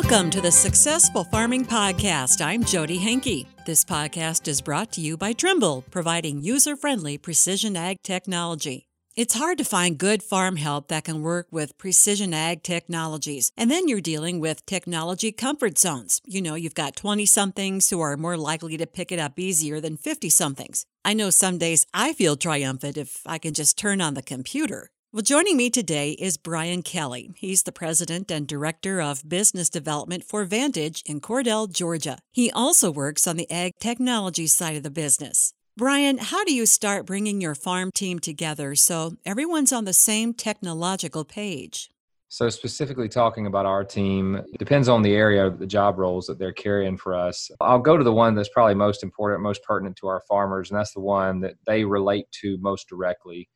Welcome to the Successful Farming Podcast. I'm Jody Henke. This podcast is brought to you by Trimble, providing user friendly precision ag technology. It's hard to find good farm help that can work with precision ag technologies. And then you're dealing with technology comfort zones. You know, you've got 20 somethings who are more likely to pick it up easier than 50 somethings. I know some days I feel triumphant if I can just turn on the computer. Well, joining me today is Brian Kelly. He's the president and director of business development for Vantage in Cordele, Georgia. He also works on the ag technology side of the business. Brian, how do you start bringing your farm team together so everyone's on the same technological page? So, specifically talking about our team, depends on the area, the job roles that they're carrying for us. I'll go to the one that's probably most important, most pertinent to our farmers, and that's the one that they relate to most directly.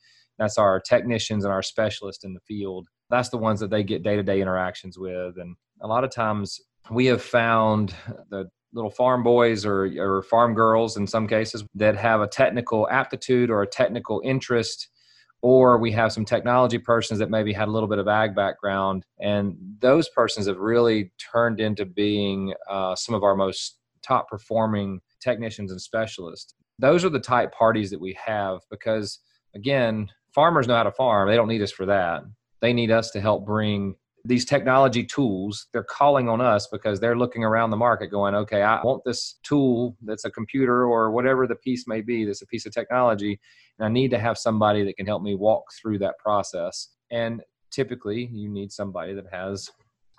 That's our technicians and our specialists in the field. That's the ones that they get day to day interactions with. And a lot of times we have found the little farm boys or, or farm girls in some cases that have a technical aptitude or a technical interest or we have some technology persons that maybe had a little bit of ag background and those persons have really turned into being uh, some of our most top performing technicians and specialists those are the type parties that we have because again farmers know how to farm they don't need us for that they need us to help bring these technology tools, they're calling on us because they're looking around the market going, okay, I want this tool that's a computer or whatever the piece may be, that's a piece of technology, and I need to have somebody that can help me walk through that process. And typically, you need somebody that has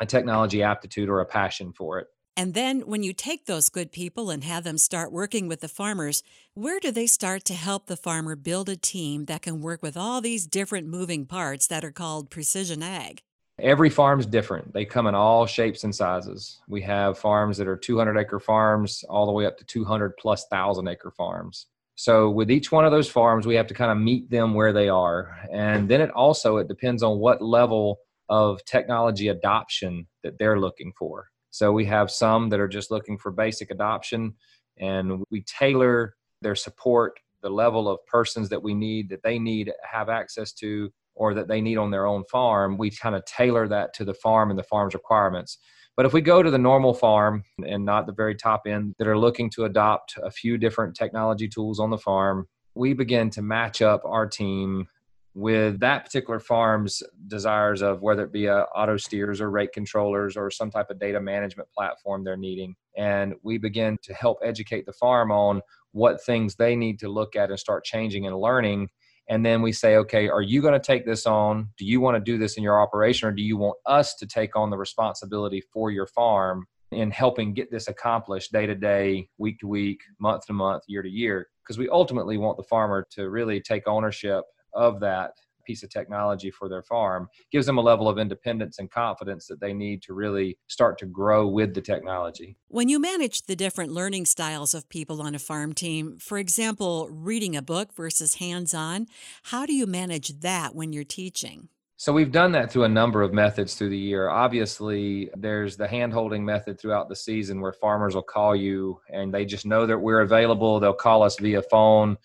a technology aptitude or a passion for it. And then when you take those good people and have them start working with the farmers, where do they start to help the farmer build a team that can work with all these different moving parts that are called precision ag? Every farm's different. They come in all shapes and sizes. We have farms that are 200 acre farms all the way up to 200 plus thousand acre farms. So with each one of those farms, we have to kind of meet them where they are. And then it also it depends on what level of technology adoption that they're looking for. So we have some that are just looking for basic adoption and we tailor their support the level of persons that we need that they need have access to or that they need on their own farm, we kind of tailor that to the farm and the farm's requirements. But if we go to the normal farm and not the very top end that are looking to adopt a few different technology tools on the farm, we begin to match up our team with that particular farm's desires of whether it be a auto steers or rate controllers or some type of data management platform they're needing. And we begin to help educate the farm on what things they need to look at and start changing and learning. And then we say okay are you going to take this on? Do you want to do this in your operation or do you want us to take on the responsibility for your farm in helping get this accomplished day to day week to week month to month year to year? Because we ultimately want the farmer to really take ownership of that piece of technology for their farm gives them a level of independence and confidence that they need to really start to grow with the technology. When you manage the different learning styles of people on a farm team, for example, reading a book versus hands on, how do you manage that when you're teaching? So we've done that through a number of methods through the year. Obviously, there's the hand holding method throughout the season where farmers will call you and they just know that we're available. They'll call us via phone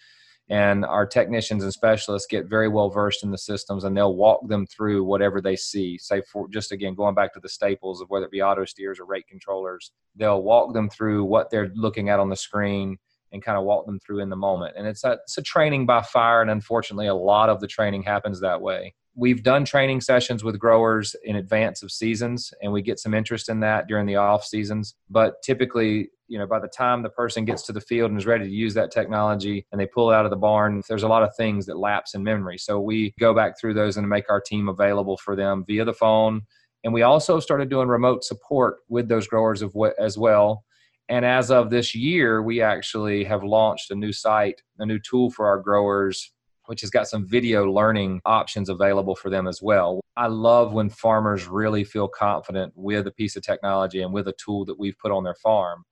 and our technicians and specialists get very well versed in the systems and they'll walk them through whatever they see. Say for just again going back to the staples of whether it be auto steers or rate controllers they'll walk them through what they're looking at on the screen and kind of walk them through in the moment. And it's a, it's a training by fire and unfortunately a lot of the training happens that way. We've done training sessions with growers in advance of seasons and we get some interest in that during the off seasons but typically you know by the time the person gets to the field and is ready to use that technology and they pull it out of the barn there's a lot of things that lapse in memory so we go back through those and make our team available for them via the phone and we also started doing remote support with those growers as well and as of this year we actually have launched a new site a new tool for our growers which has got some video learning options available for them as well. I love when farmers really feel confident with a piece of technology and with a tool that we've put on their farm.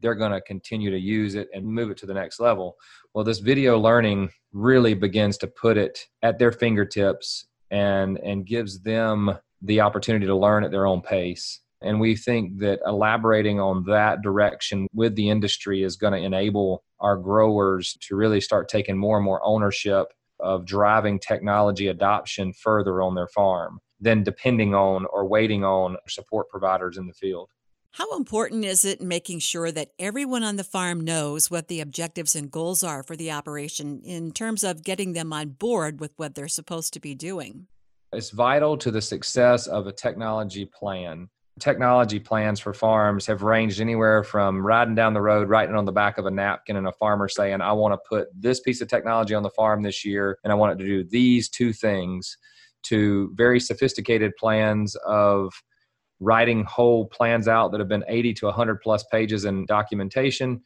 They're going to continue to use it and move it to the next level. Well, this video learning really begins to put it at their fingertips and and gives them the opportunity to learn at their own pace. And we think that elaborating on that direction with the industry is going to enable our growers to really start taking more and more ownership of driving technology adoption further on their farm. than depending on or waiting on support providers in the field. How important is it making sure that everyone on the farm knows what the objectives and goals are for the operation in terms of getting them on board with what they're supposed to be doing? It's vital to the success of a technology plan. Technology plans for farms have ranged anywhere from riding down the road, writing on the back of a napkin, and a farmer saying, I want to put this piece of technology on the farm this year, and I want it to do these two things, to very sophisticated plans of writing whole plans out that have been 80 to 100 plus pages in documentation.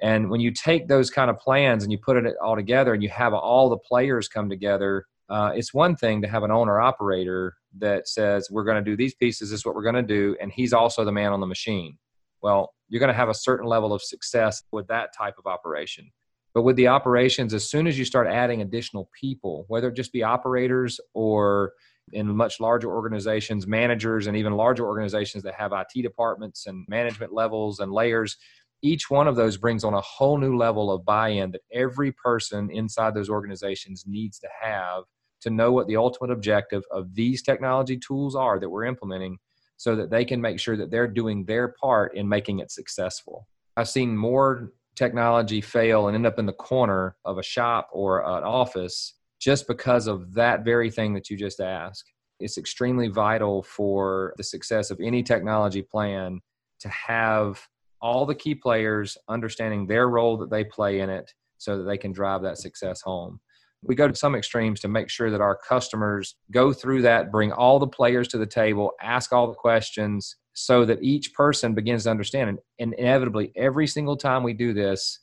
And when you take those kind of plans and you put it all together and you have all the players come together, uh, it's one thing to have an owner operator that says we're going to do these pieces this is what we're going to do and he's also the man on the machine well you're going to have a certain level of success with that type of operation but with the operations as soon as you start adding additional people whether it just be operators or in much larger organizations managers and even larger organizations that have it departments and management levels and layers each one of those brings on a whole new level of buy-in that every person inside those organizations needs to have to know what the ultimate objective of these technology tools are that we're implementing so that they can make sure that they're doing their part in making it successful. I've seen more technology fail and end up in the corner of a shop or an office just because of that very thing that you just asked. It's extremely vital for the success of any technology plan to have all the key players understanding their role that they play in it so that they can drive that success home we go to some extremes to make sure that our customers go through that, bring all the players to the table, ask all the questions so that each person begins to understand. And, inevitably, every single time we do this,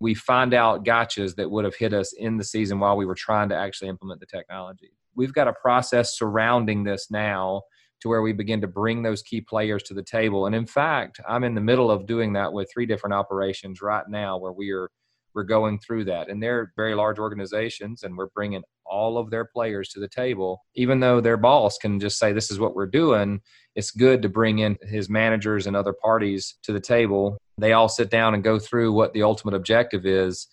we find out gotchas that would have hit us in the season while we were trying to actually implement the technology. We've got a process surrounding this now to where we begin to bring those key players to the table. And in fact, I'm in the middle of doing that with three different operations right now where we are we're going through that and they're very large organizations and we're bringing all of their players to the table even though their boss can just say this is what we're doing it's good to bring in his managers and other parties to the table they all sit down and go through what the ultimate objective is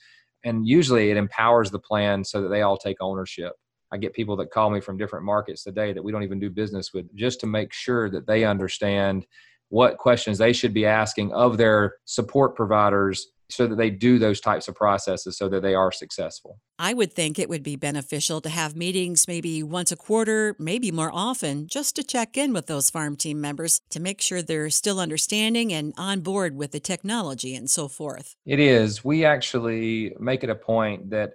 and usually it empowers the plan so that they all take ownership. I get people that call me from different markets today that we don't even do business with just to make sure that they understand what questions they should be asking of their support providers so that they do those types of processes so that they are successful. I would think it would be beneficial to have meetings maybe once a quarter, maybe more often, just to check in with those farm team members to make sure they're still understanding and on board with the technology and so forth. It is. We actually make it a point that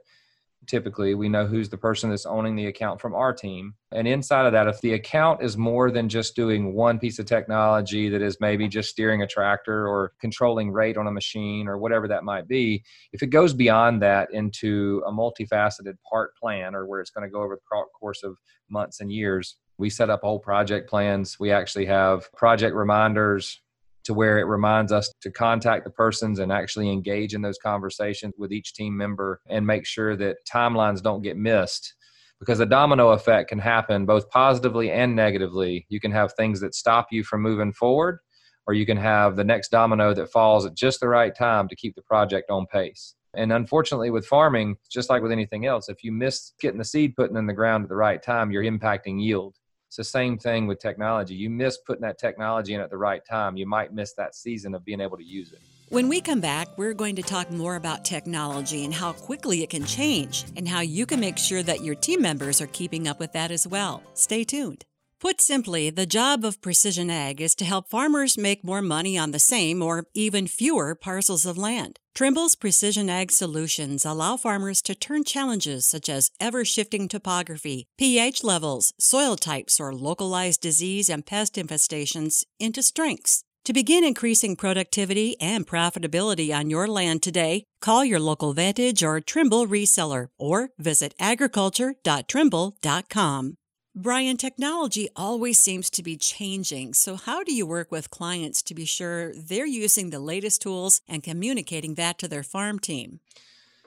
typically we know who's the person that's owning the account from our team. And inside of that if the account is more than just doing one piece of technology that is maybe just steering a tractor or controlling rate on a machine or whatever that might be if it goes beyond that into a multifaceted part plan or where it's going to go over the course of months and years we set up whole project plans. We actually have project reminders to where it reminds us to contact the persons and actually engage in those conversations with each team member and make sure that timelines don't get missed because a domino effect can happen both positively and negatively. You can have things that stop you from moving forward, or you can have the next domino that falls at just the right time to keep the project on pace. And unfortunately, with farming, just like with anything else, if you miss getting the seed putting in the ground at the right time, you're impacting yield. It's the same thing with technology. You miss putting that technology in at the right time, you might miss that season of being able to use it. When we come back, we're going to talk more about technology and how quickly it can change, and how you can make sure that your team members are keeping up with that as well. Stay tuned. Put simply, the job of Precision Ag is to help farmers make more money on the same or even fewer parcels of land. Trimble's Precision Ag solutions allow farmers to turn challenges such as ever shifting topography, pH levels, soil types, or localized disease and pest infestations into strengths. To begin increasing productivity and profitability on your land today, call your local Vantage or Trimble reseller or visit agriculture.trimble.com. Brian, technology always seems to be changing. So, how do you work with clients to be sure they're using the latest tools and communicating that to their farm team?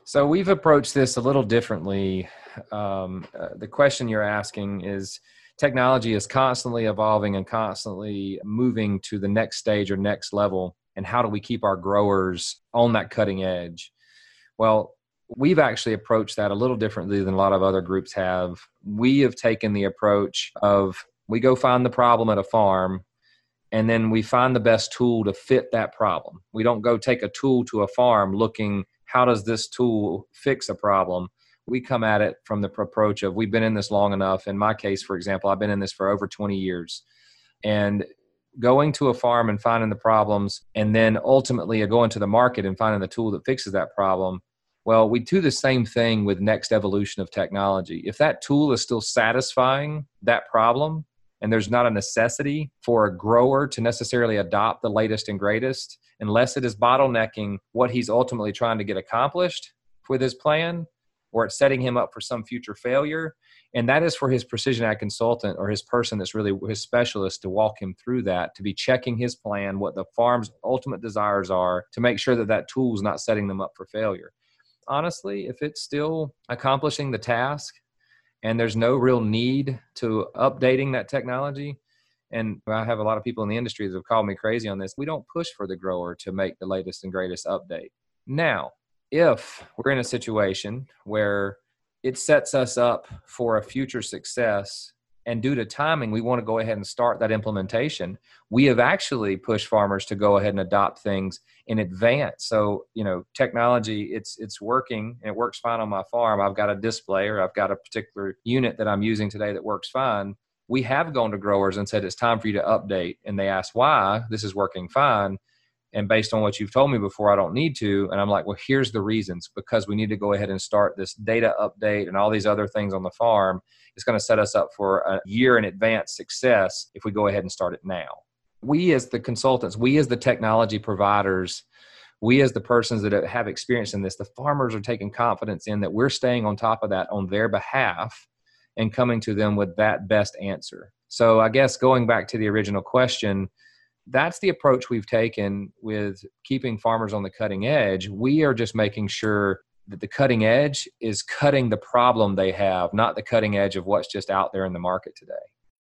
So, we've approached this a little differently. Um, uh, the question you're asking is technology is constantly evolving and constantly moving to the next stage or next level. And how do we keep our growers on that cutting edge? Well, we've actually approached that a little differently than a lot of other groups have. We have taken the approach of We go find the problem at a farm and then we find the best tool to fit that problem. We don't go take a tool to a farm looking how does this tool fix a problem? We come at it from the approach of we've been in this long enough. In my case, for example, I've been in this for over 20 years. And going to a farm and finding the problems and then ultimately going to the market and finding the tool that fixes that problem well we do the same thing with next evolution of technology. If that tool is still satisfying that problem and there's not a necessity for a grower to necessarily adopt the latest and greatest unless it is bottlenecking what he's ultimately trying to get accomplished with his plan or it's setting him up for some future failure and that is for his precision ag consultant or his person that's really his specialist to walk him through that to be checking his plan what the farm's ultimate desires are to make sure that that tool is not setting them up for failure honestly if it's still accomplishing the task and there's no real need to updating that technology and i have a lot of people in the industry that have called me crazy on this we don't push for the grower to make the latest and greatest update. Now if we're in a situation where it sets us up for a future success and due to timing we want to go ahead and start that implementation. We have actually pushed farmers to go ahead and adopt things in advance. So you know technology it's it's working and it works fine on my farm. I've got a display or i've got a particular unit that i'm using today that works fine. We have gone to growers and said it's time for you to update and they ask why this is working fine and based on what you've told me before i don't need to and i'm like well here's the reasons because we need to go ahead and start this data update and all these other things on the farm it's going to set us up for a year in advance success if we go ahead and start it now we as the consultants we as the technology providers we as the persons that have experience in this the farmers are taking confidence in that we're staying on top of that on their behalf and coming to them with that best answer so i guess going back to the original question that's the approach we've taken with keeping farmers on the cutting edge. We are just making sure that the cutting edge is cutting the problem they have, not the cutting edge of what's just out there in the market today.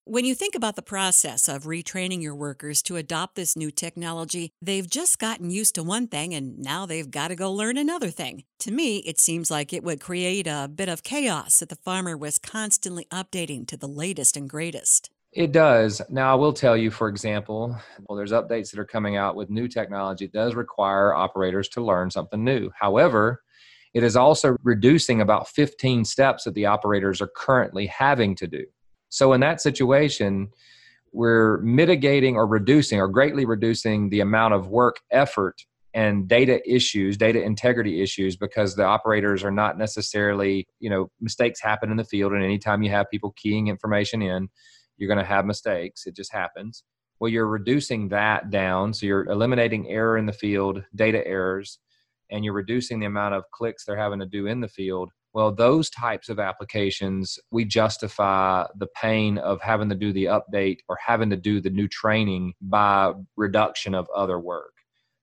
When you think about the process of retraining your workers to adopt this new technology, they've just gotten used to one thing and now they've got to go learn another thing. To me, it seems like it would create a bit of chaos if the farmer was constantly updating to the latest and greatest. It does. Now, I will tell you, for example, well, there's updates that are coming out with new technology. It does require operators to learn something new. However, it is also reducing about 15 steps that the operators are currently having to do. So, in that situation, we're mitigating or reducing or greatly reducing the amount of work effort and data issues data integrity issues because the operators are not necessarily you know mistakes happen in the field and anytime you have people keying information in you're going to have mistakes. It just happens. Well, you're reducing that down. So you're eliminating error in the field, data errors, and you're reducing the amount of clicks they're having to do in the field. Well, those types of applications, we justify the pain of having to do the update or having to do the new training by reduction of other work.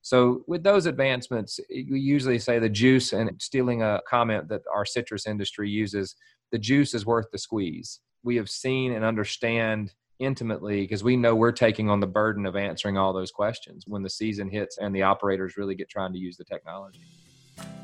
So, with those advancements, we usually say the juice, and stealing a comment that our citrus industry uses, the juice is worth the squeeze we have seen and understand intimately because we know we're taking on the burden of answering all those questions when the season hits and the operators really get trying to use the technology.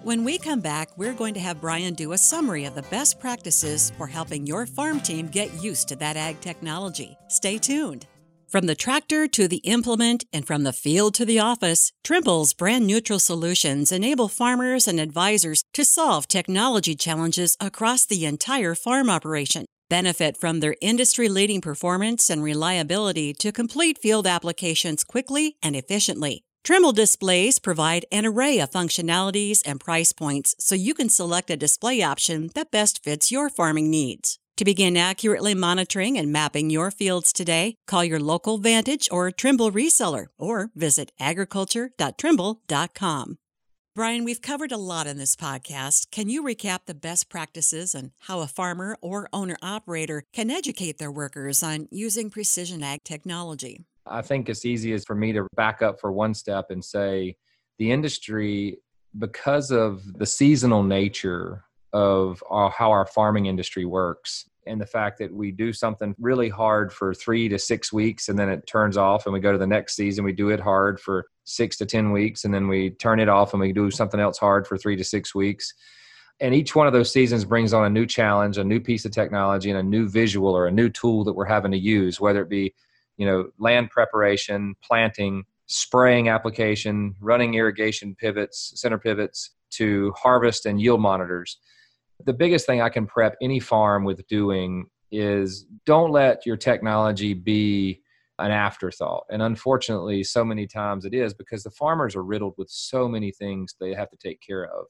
When we come back, we're going to have Brian do a summary of the best practices for helping your farm team get used to that ag technology. Stay tuned. From the tractor to the implement and from the field to the office, Trimble's brand neutral solutions enable farmers and advisors to solve technology challenges across the entire farm operation. Benefit from their industry leading performance and reliability to complete field applications quickly and efficiently. Trimble displays provide an array of functionalities and price points so you can select a display option that best fits your farming needs. To begin accurately monitoring and mapping your fields today, call your local Vantage or Trimble reseller or visit agriculture.trimble.com. Brian, we've covered a lot in this podcast. Can you recap the best practices and how a farmer or owner operator can educate their workers on using precision ag technology? I think it's easiest for me to back up for one step and say the industry, because of the seasonal nature of our, how our farming industry works, and the fact that we do something really hard for three to six weeks and then it turns off and we go to the next season we do it hard for six to ten weeks and then we turn it off and we do something else hard for three to six weeks And each one of those seasons brings on a new challenge, a new piece of technology, and a new visual or a new tool that we're having to use, whether it be, you know, land preparation, planting, spraying application, running irrigation pivots, center pivots, to harvest and yield monitors. The biggest thing I can prep any farm with doing is don't let your technology be an afterthought. And unfortunately, so many times it is because the farmers are riddled with so many things they have to take care of.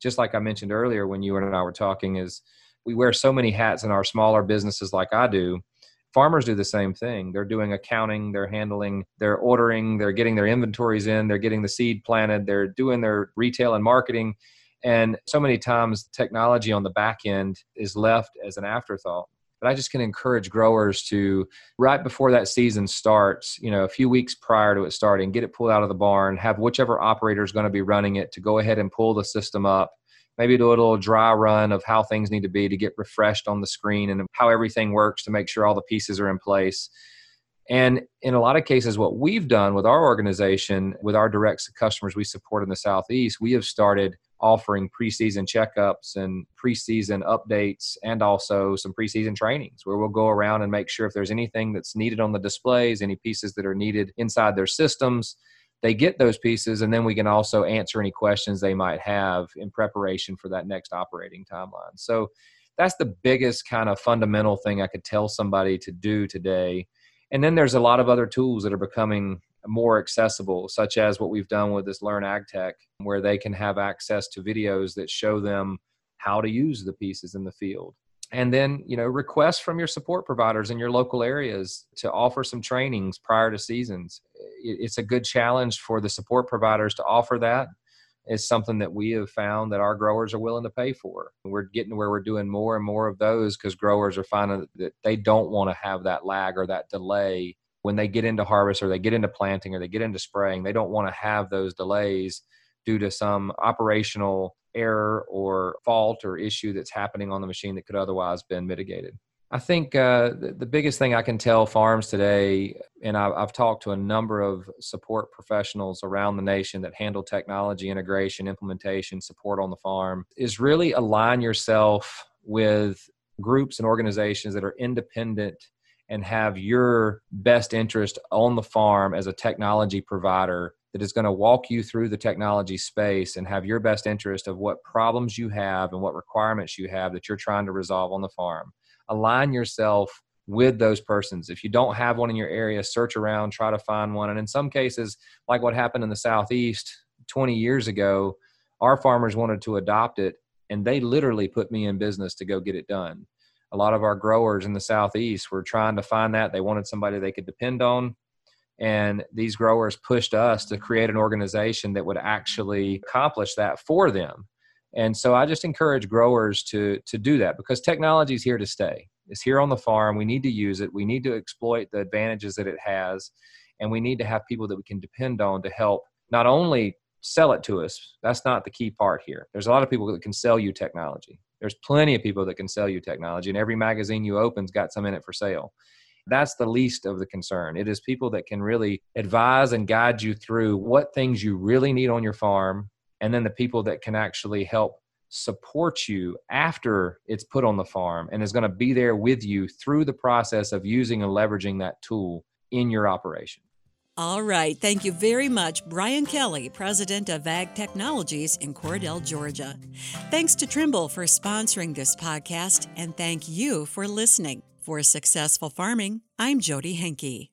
Just like I mentioned earlier when you and I were talking, is we wear so many hats in our smaller businesses like I do. Farmers do the same thing. They're doing accounting, they're handling, they're ordering, they're getting their inventories in, they're getting the seed planted, they're doing their retail and marketing. And so many times technology on the back end is left as an afterthought but I just can encourage growers to right before that season starts, you know, a few weeks prior to it starting, get it pulled out of the barn, have whichever operator is going to be running it to go ahead and pull the system up. Maybe do a little dry run of how things need to be to get refreshed on the screen and how everything works to make sure all the pieces are in place. And in a lot of cases, what we've done with our organization, with our direct customers we support in the Southeast, we have started offering preseason checkups and preseason updates and also some preseason trainings where we'll go around and make sure if there's anything that's needed on the displays, any pieces that are needed inside their systems, they get those pieces and then we can also answer any questions they might have in preparation for that next operating timeline. So that's the biggest kind of fundamental thing I could tell somebody to do today. And then there's a lot of other tools that are becoming more accessible, such as what we've done with this Learn Ag Tech, where they can have access to videos that show them how to use the pieces in the field. And then, you know, requests from your support providers in your local areas to offer some trainings prior to seasons. It's a good challenge for the support providers to offer that. It's something that we have found that our growers are willing to pay for. We're getting where we're doing more and more of those because growers are finding that they don't want to have that lag or that delay when they get into harvest or they get into planting or they get into spraying, they don't want to have those delays due to some operational error or fault or issue that's happening on the machine that could otherwise been mitigated. I think uh, the, the, biggest thing I can tell farms today, and I've, I've, talked to a number of support professionals around the nation that handle technology integration, implementation, support on the farm, is really align yourself with groups and organizations that are independent and have your best interest on the farm as a technology provider that is going to walk you through the technology space and have your best interest of what problems you have and what requirements you have that you're trying to resolve on the farm. Align yourself with those persons. If you don't have one in your area, search around, try to find one. And in some cases, like what happened in the Southeast 20 years ago, our farmers wanted to adopt it and they literally put me in business to go get it done a lot of our growers in the southeast were trying to find that. They wanted somebody they could depend on. And these growers pushed us to create an organization that would actually accomplish that for them. And so i just encourage growers to to do that because technology is here to stay. It's here on the farm. We need to use it. We need to exploit the advantages that it has. And we need to have people that we can depend on to help not only sell it to us that's not the key part here. There's a lot of people that can sell you technology there's plenty of people that can sell you technology, and every magazine you open's got some in it for sale. That's the least of the concern. It is people that can really advise and guide you through what things you really need on your farm, and then the people that can actually help support you after it's put on the farm and is going to be there with you through the process of using and leveraging that tool in your operation. All right. Thank you very much, Brian Kelly, President of Ag Technologies in Cordele, Georgia. Thanks to Trimble for sponsoring this podcast, and thank you for listening. For Successful Farming, I'm Jody Henke.